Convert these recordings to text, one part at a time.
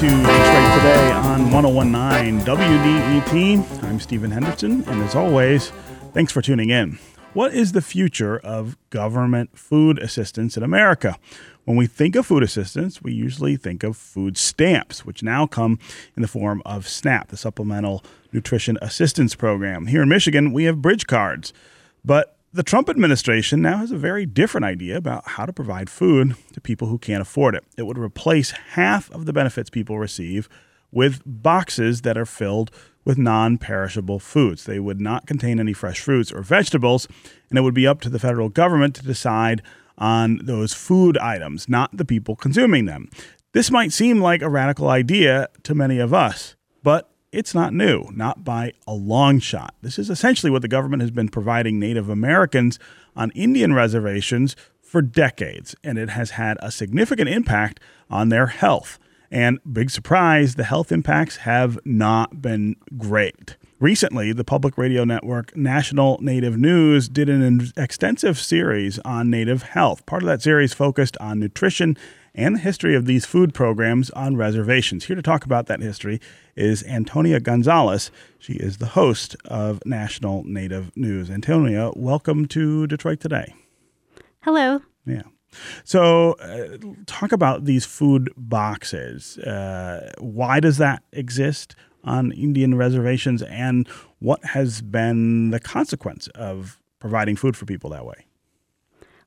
to Detroit Today on 1019 WDET. I'm Stephen Henderson, and as always, thanks for tuning in. What is the future of government food assistance in America? When we think of food assistance, we usually think of food stamps, which now come in the form of SNAP, the Supplemental Nutrition Assistance Program. Here in Michigan, we have bridge cards. But the Trump administration now has a very different idea about how to provide food to people who can't afford it. It would replace half of the benefits people receive with boxes that are filled with non perishable foods. They would not contain any fresh fruits or vegetables, and it would be up to the federal government to decide on those food items, not the people consuming them. This might seem like a radical idea to many of us, but it's not new, not by a long shot. This is essentially what the government has been providing Native Americans on Indian reservations for decades, and it has had a significant impact on their health. And big surprise, the health impacts have not been great. Recently, the public radio network National Native News did an extensive series on Native health. Part of that series focused on nutrition and the history of these food programs on reservations. Here to talk about that history is Antonia Gonzalez. She is the host of National Native News. Antonia, welcome to Detroit Today. Hello. Yeah. So, uh, talk about these food boxes. Uh, why does that exist on Indian reservations, and what has been the consequence of providing food for people that way?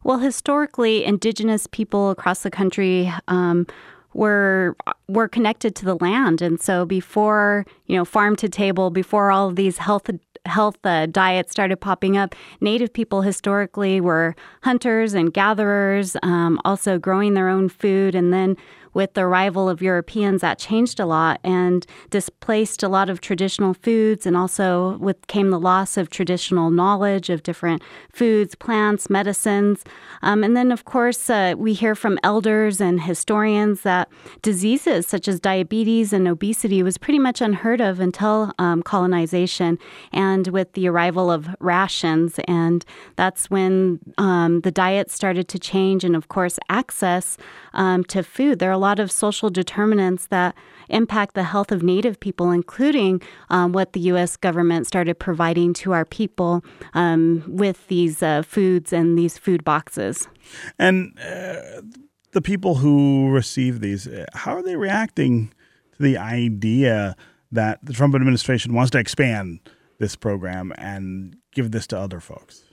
Well, historically, indigenous people across the country um, were were connected to the land, and so before you know farm to table, before all of these health health uh, diets started popping up, Native people historically were hunters and gatherers, um, also growing their own food, and then with the arrival of Europeans, that changed a lot and displaced a lot of traditional foods, and also with came the loss of traditional knowledge of different foods, plants, medicines, um, and then of course uh, we hear from elders and historians that diseases such as diabetes and obesity was pretty much unheard of until um, colonization and with the arrival of rations, and that's when um, the diet started to change, and of course access um, to food. There are lot of social determinants that impact the health of Native people, including um, what the U.S. government started providing to our people um, with these uh, foods and these food boxes. And uh, the people who receive these, how are they reacting to the idea that the Trump administration wants to expand this program and give this to other folks?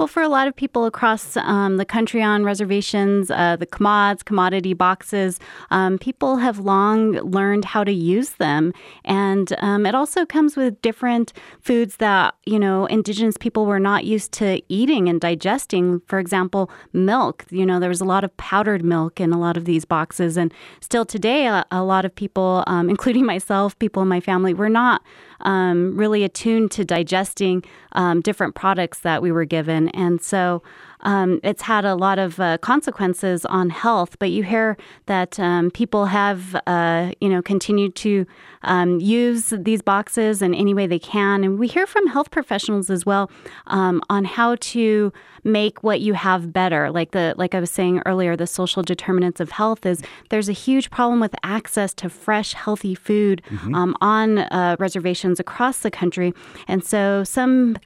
Well, for a lot of people across um, the country on reservations, uh, the commods, commodity boxes, um, people have long learned how to use them. And um, it also comes with different foods that, you know, indigenous people were not used to eating and digesting. For example, milk. You know, there was a lot of powdered milk in a lot of these boxes. And still today, a, a lot of people, um, including myself, people in my family, were not um, really attuned to digesting um, different products that we were given. And so um, it's had a lot of uh, consequences on health. But you hear that um, people have, uh, you know, continued to um, use these boxes in any way they can, and we hear from health professionals as well um, on how to make what you have better. Like the like I was saying earlier, the social determinants of health is there's a huge problem with access to fresh, healthy food mm-hmm. um, on uh, reservations across the country, and so some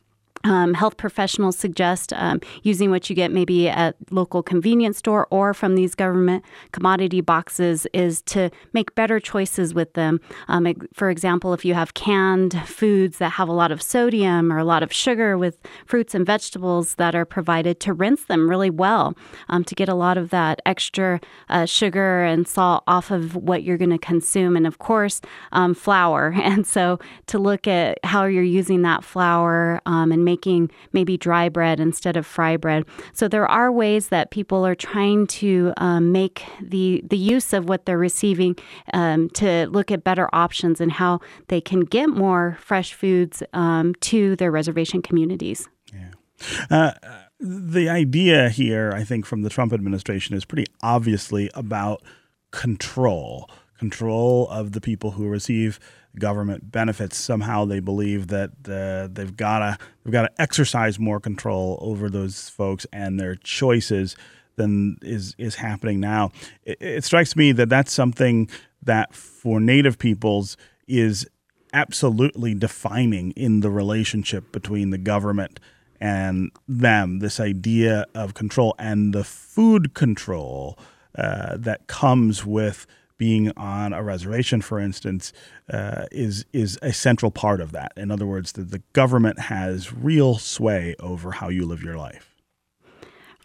um, health professionals suggest um, using what you get maybe at local convenience store or from these government commodity boxes is to make better choices with them. Um, for example, if you have canned foods that have a lot of sodium or a lot of sugar with fruits and vegetables that are provided, to rinse them really well um, to get a lot of that extra uh, sugar and salt off of what you're going to consume. And of course, um, flour. And so to look at how you're using that flour um, and make making maybe dry bread instead of fry bread. So there are ways that people are trying to um, make the the use of what they're receiving um, to look at better options and how they can get more fresh foods um, to their reservation communities. Yeah. Uh, the idea here, I think, from the Trump administration is pretty obviously about control control of the people who receive government benefits. Somehow they believe that uh, they've got to they've got to exercise more control over those folks and their choices than is is happening now. It, it strikes me that that's something that for Native peoples is absolutely defining in the relationship between the government and them. This idea of control and the food control uh, that comes with being on a reservation, for instance, uh, is is a central part of that. In other words, that the government has real sway over how you live your life.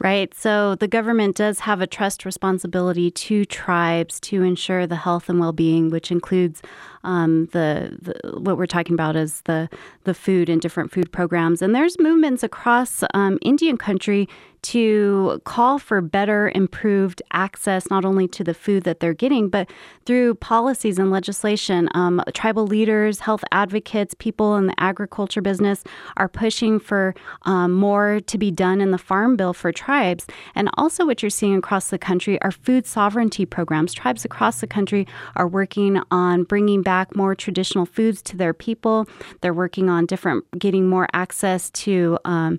Right. So the government does have a trust responsibility to tribes to ensure the health and well-being, which includes um, the, the, what we're talking about is the the food and different food programs. And there's movements across um, Indian country to call for better, improved access not only to the food that they're getting, but through policies and legislation. Um, tribal leaders, health advocates, people in the agriculture business are pushing for um, more to be done in the Farm Bill for tribes. And also, what you're seeing across the country are food sovereignty programs. Tribes across the country are working on bringing back more traditional foods to their people. They're working on different, getting more access to, um,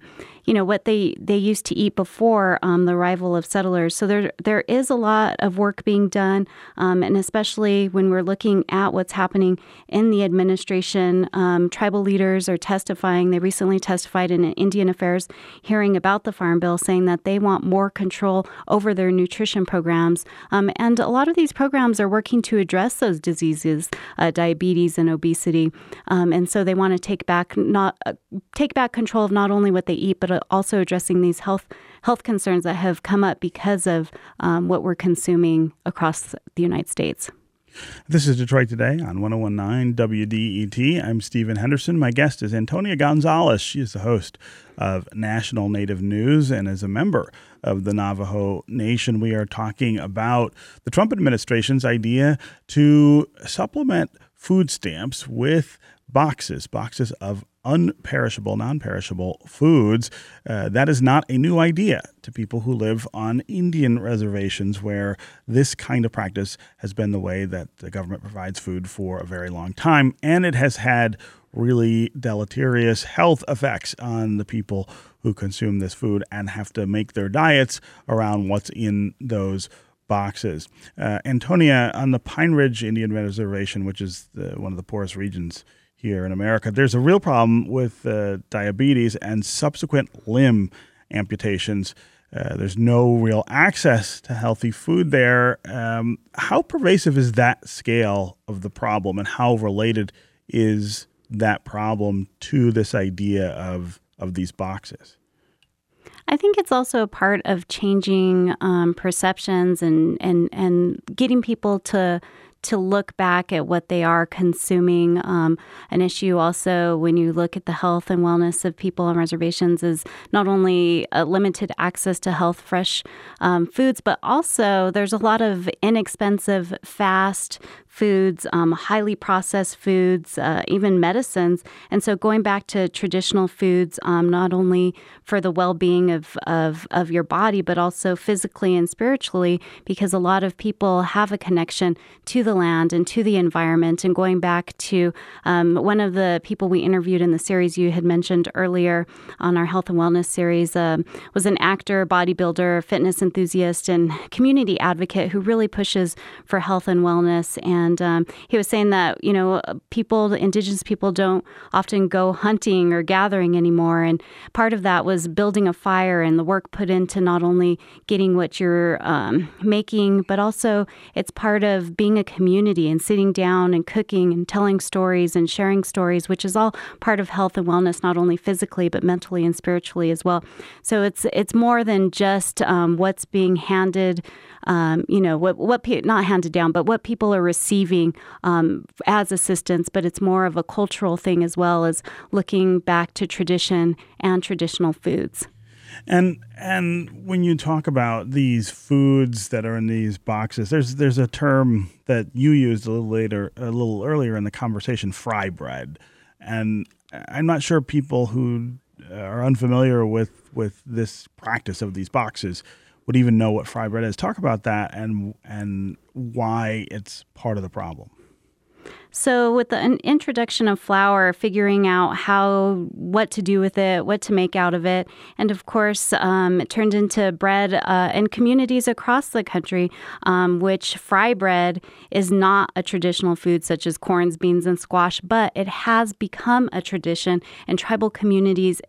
you know, what they they used to eat before um, the arrival of settlers. So there there is a lot of work being done, um, and especially when we're looking at what's happening in the administration, um, tribal leaders are testifying. They recently testified in an Indian Affairs hearing about the Farm Bill, saying that they want more control over their nutrition programs, um, and a lot of these programs are working to address those diseases uh, diabetes and obesity. Um, and so they want to take back not uh, take back control of not only what they eat, but uh, also addressing these health health concerns that have come up because of um, what we're consuming across the United States. This is Detroit Today on 1019 WDET. I'm Stephen Henderson. My guest is Antonia Gonzalez. She is the host of National Native News and is a member of the Navajo Nation. We are talking about the Trump administration's idea to supplement food stamps with boxes, boxes of unperishable, non perishable foods. Uh, that is not a new idea to people who live on Indian reservations where this kind of practice has been the way that the government provides food for a very long time. And it has had really deleterious health effects on the people who consume this food and have to make their diets around what's in those boxes. Uh, Antonia, on the Pine Ridge Indian Reservation, which is the, one of the poorest regions here in America, there's a real problem with uh, diabetes and subsequent limb amputations. Uh, there's no real access to healthy food there. Um, how pervasive is that scale of the problem, and how related is that problem to this idea of of these boxes? I think it's also a part of changing um, perceptions and, and and getting people to to look back at what they are consuming. Um, an issue also when you look at the health and wellness of people on reservations is not only limited access to health, fresh um, foods, but also there's a lot of inexpensive, fast foods, um, highly processed foods, uh, even medicines. And so going back to traditional foods, um, not only for the well being of, of, of your body, but also physically and spiritually, because a lot of people have a connection to the land and to the environment. And going back to um, one of the people we interviewed in the series you had mentioned earlier on our health and wellness series uh, was an actor, bodybuilder, fitness enthusiast, and community advocate who really pushes for health and wellness and um, he was saying that you know people, indigenous people, don't often go hunting or gathering anymore, and part of that was building a fire and the work put into not only getting what you're um, making, but also it's part of being a community and sitting down and cooking and telling stories and sharing stories, which is all part of health and wellness, not only physically but mentally and spiritually as well. So it's it's more than just um, what's being handed um, you know, what what pe- not handed down, but what people are receiving um, as assistance. But it's more of a cultural thing as well as looking back to tradition and traditional foods. And and when you talk about these foods that are in these boxes, there's there's a term that you used a little later, a little earlier in the conversation, fry bread, and I'm not sure people who are unfamiliar with with this practice of these boxes would even know what fry bread is. Talk about that and and why it's part of the problem. So, with the introduction of flour, figuring out how, what to do with it, what to make out of it, and of course, um, it turned into bread uh, in communities across the country, um, which fry bread is not a traditional food such as corns, beans, and squash, but it has become a tradition in tribal communities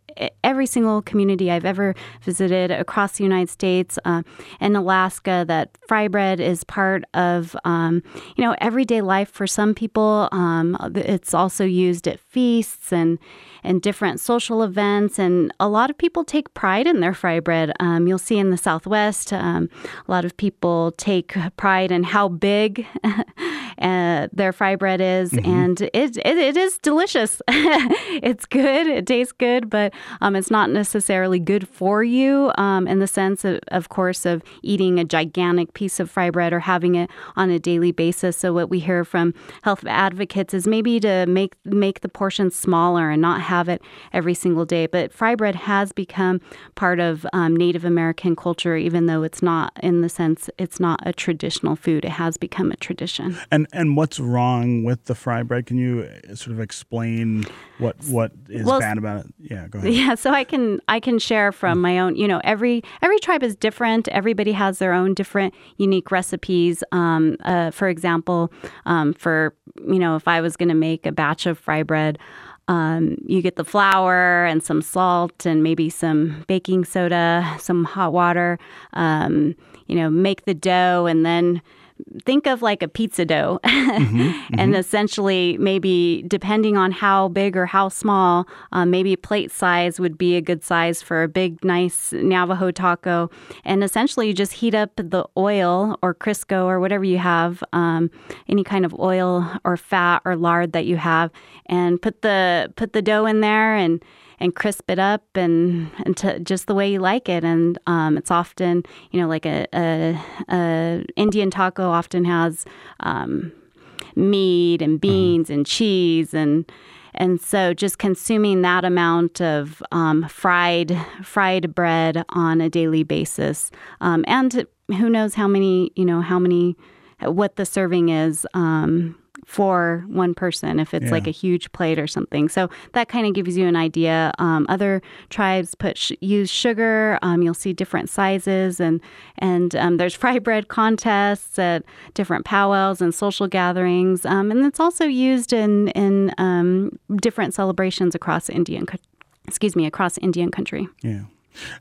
every single community I've ever visited across the United States uh, and Alaska that fry bread is part of um, you know everyday life for some people um, it's also used at feasts and and different social events. And a lot of people take pride in their fry bread. Um, you'll see in the Southwest, um, a lot of people take pride in how big uh, their fry bread is, mm-hmm. and it, it, it is delicious. it's good. It tastes good, but um, it's not necessarily good for you um, in the sense, of, of course, of eating a gigantic piece of fry bread or having it on a daily basis. So what we hear from health advocates is maybe to make make the portions smaller and not have it every single day. But fry bread has become part of um, Native American culture, even though it's not in the sense it's not a traditional food. It has become a tradition. And and what's wrong with the fry bread? Can you uh, sort of explain what what is well, bad about it? Yeah, go ahead. Yeah, so I can I can share from mm. my own. You know, every every tribe is different. Everybody has their own different unique recipes. Um, uh, for example, um, for you know, if I was going to make a batch of fry bread, um, you get the flour and some salt and maybe some baking soda, some hot water. Um, you know, make the dough and then think of like a pizza dough mm-hmm, mm-hmm. and essentially maybe depending on how big or how small um, maybe plate size would be a good size for a big nice navajo taco and essentially you just heat up the oil or crisco or whatever you have um, any kind of oil or fat or lard that you have and put the put the dough in there and and crisp it up and, and to just the way you like it. And um, it's often, you know, like a, a, a Indian taco often has um, meat and mm-hmm. beans mm-hmm. and cheese and and so just consuming that amount of um, fried fried bread on a daily basis um, and who knows how many you know how many what the serving is um, for one person if it's yeah. like a huge plate or something. So that kind of gives you an idea. Um, other tribes put sh- use sugar. Um, you'll see different sizes and and um, there's fry bread contests at different powwows and social gatherings, um, and it's also used in in um, different celebrations across Indian. Co- excuse me, across Indian country. Yeah.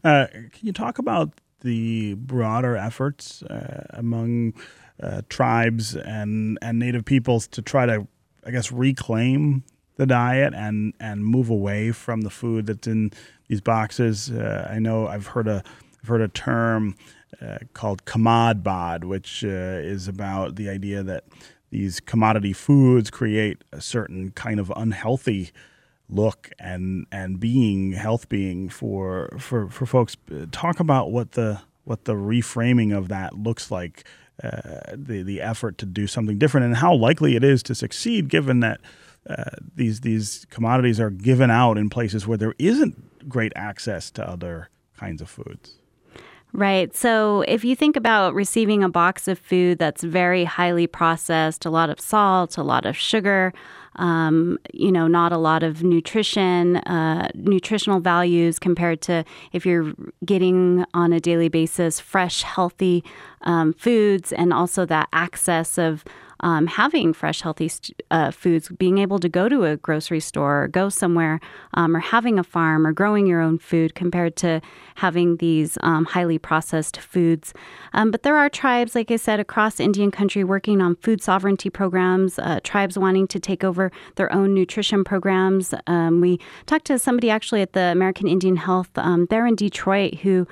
Uh, can you talk about the broader efforts uh, among uh, tribes and and native peoples to try to, I guess, reclaim the diet and and move away from the food that's in these boxes. Uh, I know I've heard a I've heard a term uh, called bod, which uh, is about the idea that these commodity foods create a certain kind of unhealthy look and and being health being for for for folks talk about what the what the reframing of that looks like uh, the the effort to do something different and how likely it is to succeed given that uh, these these commodities are given out in places where there isn't great access to other kinds of foods. Right. So if you think about receiving a box of food that's very highly processed, a lot of salt, a lot of sugar, um, you know, not a lot of nutrition, uh, nutritional values compared to if you're getting on a daily basis fresh, healthy um, foods and also that access of um, having fresh, healthy uh, foods, being able to go to a grocery store or go somewhere, um, or having a farm or growing your own food compared to having these um, highly processed foods. Um, but there are tribes, like I said, across Indian country working on food sovereignty programs, uh, tribes wanting to take over their own nutrition programs. Um, we talked to somebody actually at the American Indian Health um, there in Detroit who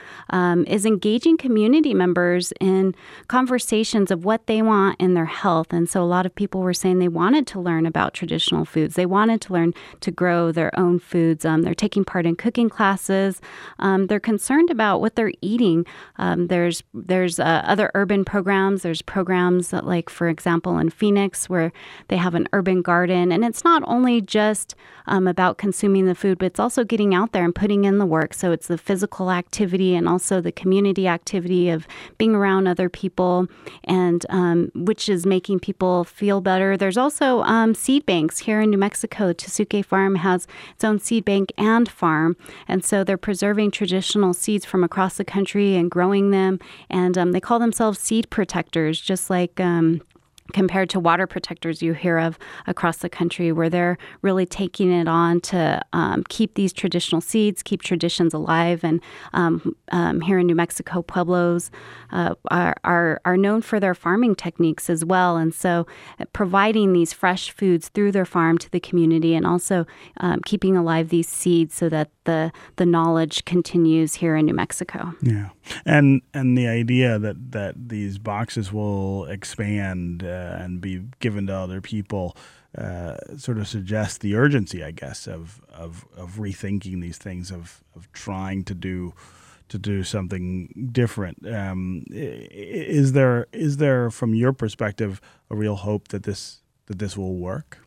is engaging community members in conversations of what they want in their health and so a lot of people were saying they wanted to learn about traditional foods. They wanted to learn to grow their own foods. Um, they're taking part in cooking classes. Um, they're concerned about what they're eating. Um, there's there's uh, other urban programs. There's programs that, like, for example, in Phoenix, where they have an urban garden, and it's not only just um, about consuming the food, but it's also getting out there and putting in the work. So it's the physical activity and also the community activity of being around other people, and um, which is making people feel better. There's also um, seed banks here in New Mexico. Tesuque Farm has its own seed bank and farm, and so they're preserving traditional seeds from across the country and growing them. And um, they call themselves seed protectors, just like. Um, compared to water protectors you hear of across the country, where they're really taking it on to um, keep these traditional seeds, keep traditions alive. And um, um, here in New Mexico, Pueblos uh, are, are, are known for their farming techniques as well. And so, uh, providing these fresh foods through their farm to the community, and also um, keeping alive these seeds so that the the knowledge continues here in New Mexico. Yeah, and and the idea that that these boxes will expand uh, and be given to other people. Uh, sort of suggests the urgency, I guess, of of, of rethinking these things, of of trying to do to do something different. Um, is there is there, from your perspective, a real hope that this that this will work?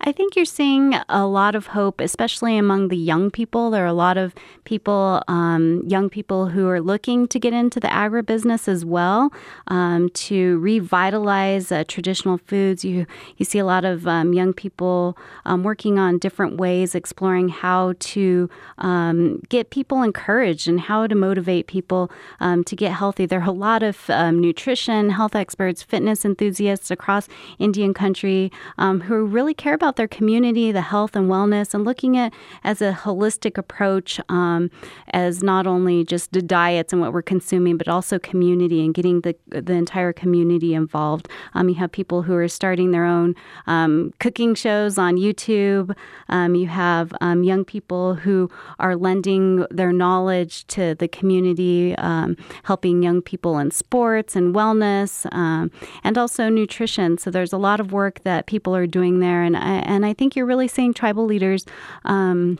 I think you're seeing a lot of hope, especially among the young people. There are a lot of people, um, young people, who are looking to get into the agribusiness as well um, to revitalize uh, traditional foods. You you see a lot of um, young people um, working on different ways, exploring how to um, get people encouraged and how to motivate people um, to get healthy. There are a lot of nutrition, health experts, fitness enthusiasts across Indian country who really care about about their community, the health and wellness, and looking at as a holistic approach um, as not only just the diets and what we're consuming, but also community and getting the the entire community involved. Um, you have people who are starting their own um, cooking shows on YouTube. Um, you have um, young people who are lending their knowledge to the community, um, helping young people in sports and wellness, and also nutrition. So there's a lot of work that people are doing there, and I, and I think you're really seeing tribal leaders. Um,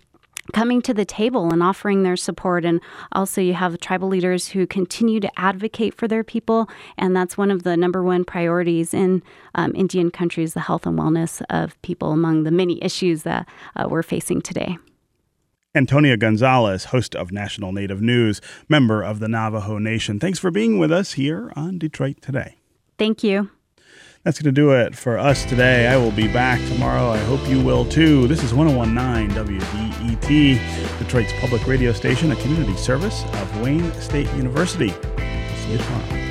coming to the table and offering their support. And also, you have tribal leaders who continue to advocate for their people. And that's one of the number one priorities in um, Indian countries the health and wellness of people among the many issues that uh, we're facing today. Antonia Gonzalez, host of National Native News, member of the Navajo Nation. Thanks for being with us here on Detroit Today. Thank you. That's going to do it for us today. I will be back tomorrow. I hope you will too. This is 1019 WDET, Detroit's public radio station, a community service of Wayne State University. See you tomorrow.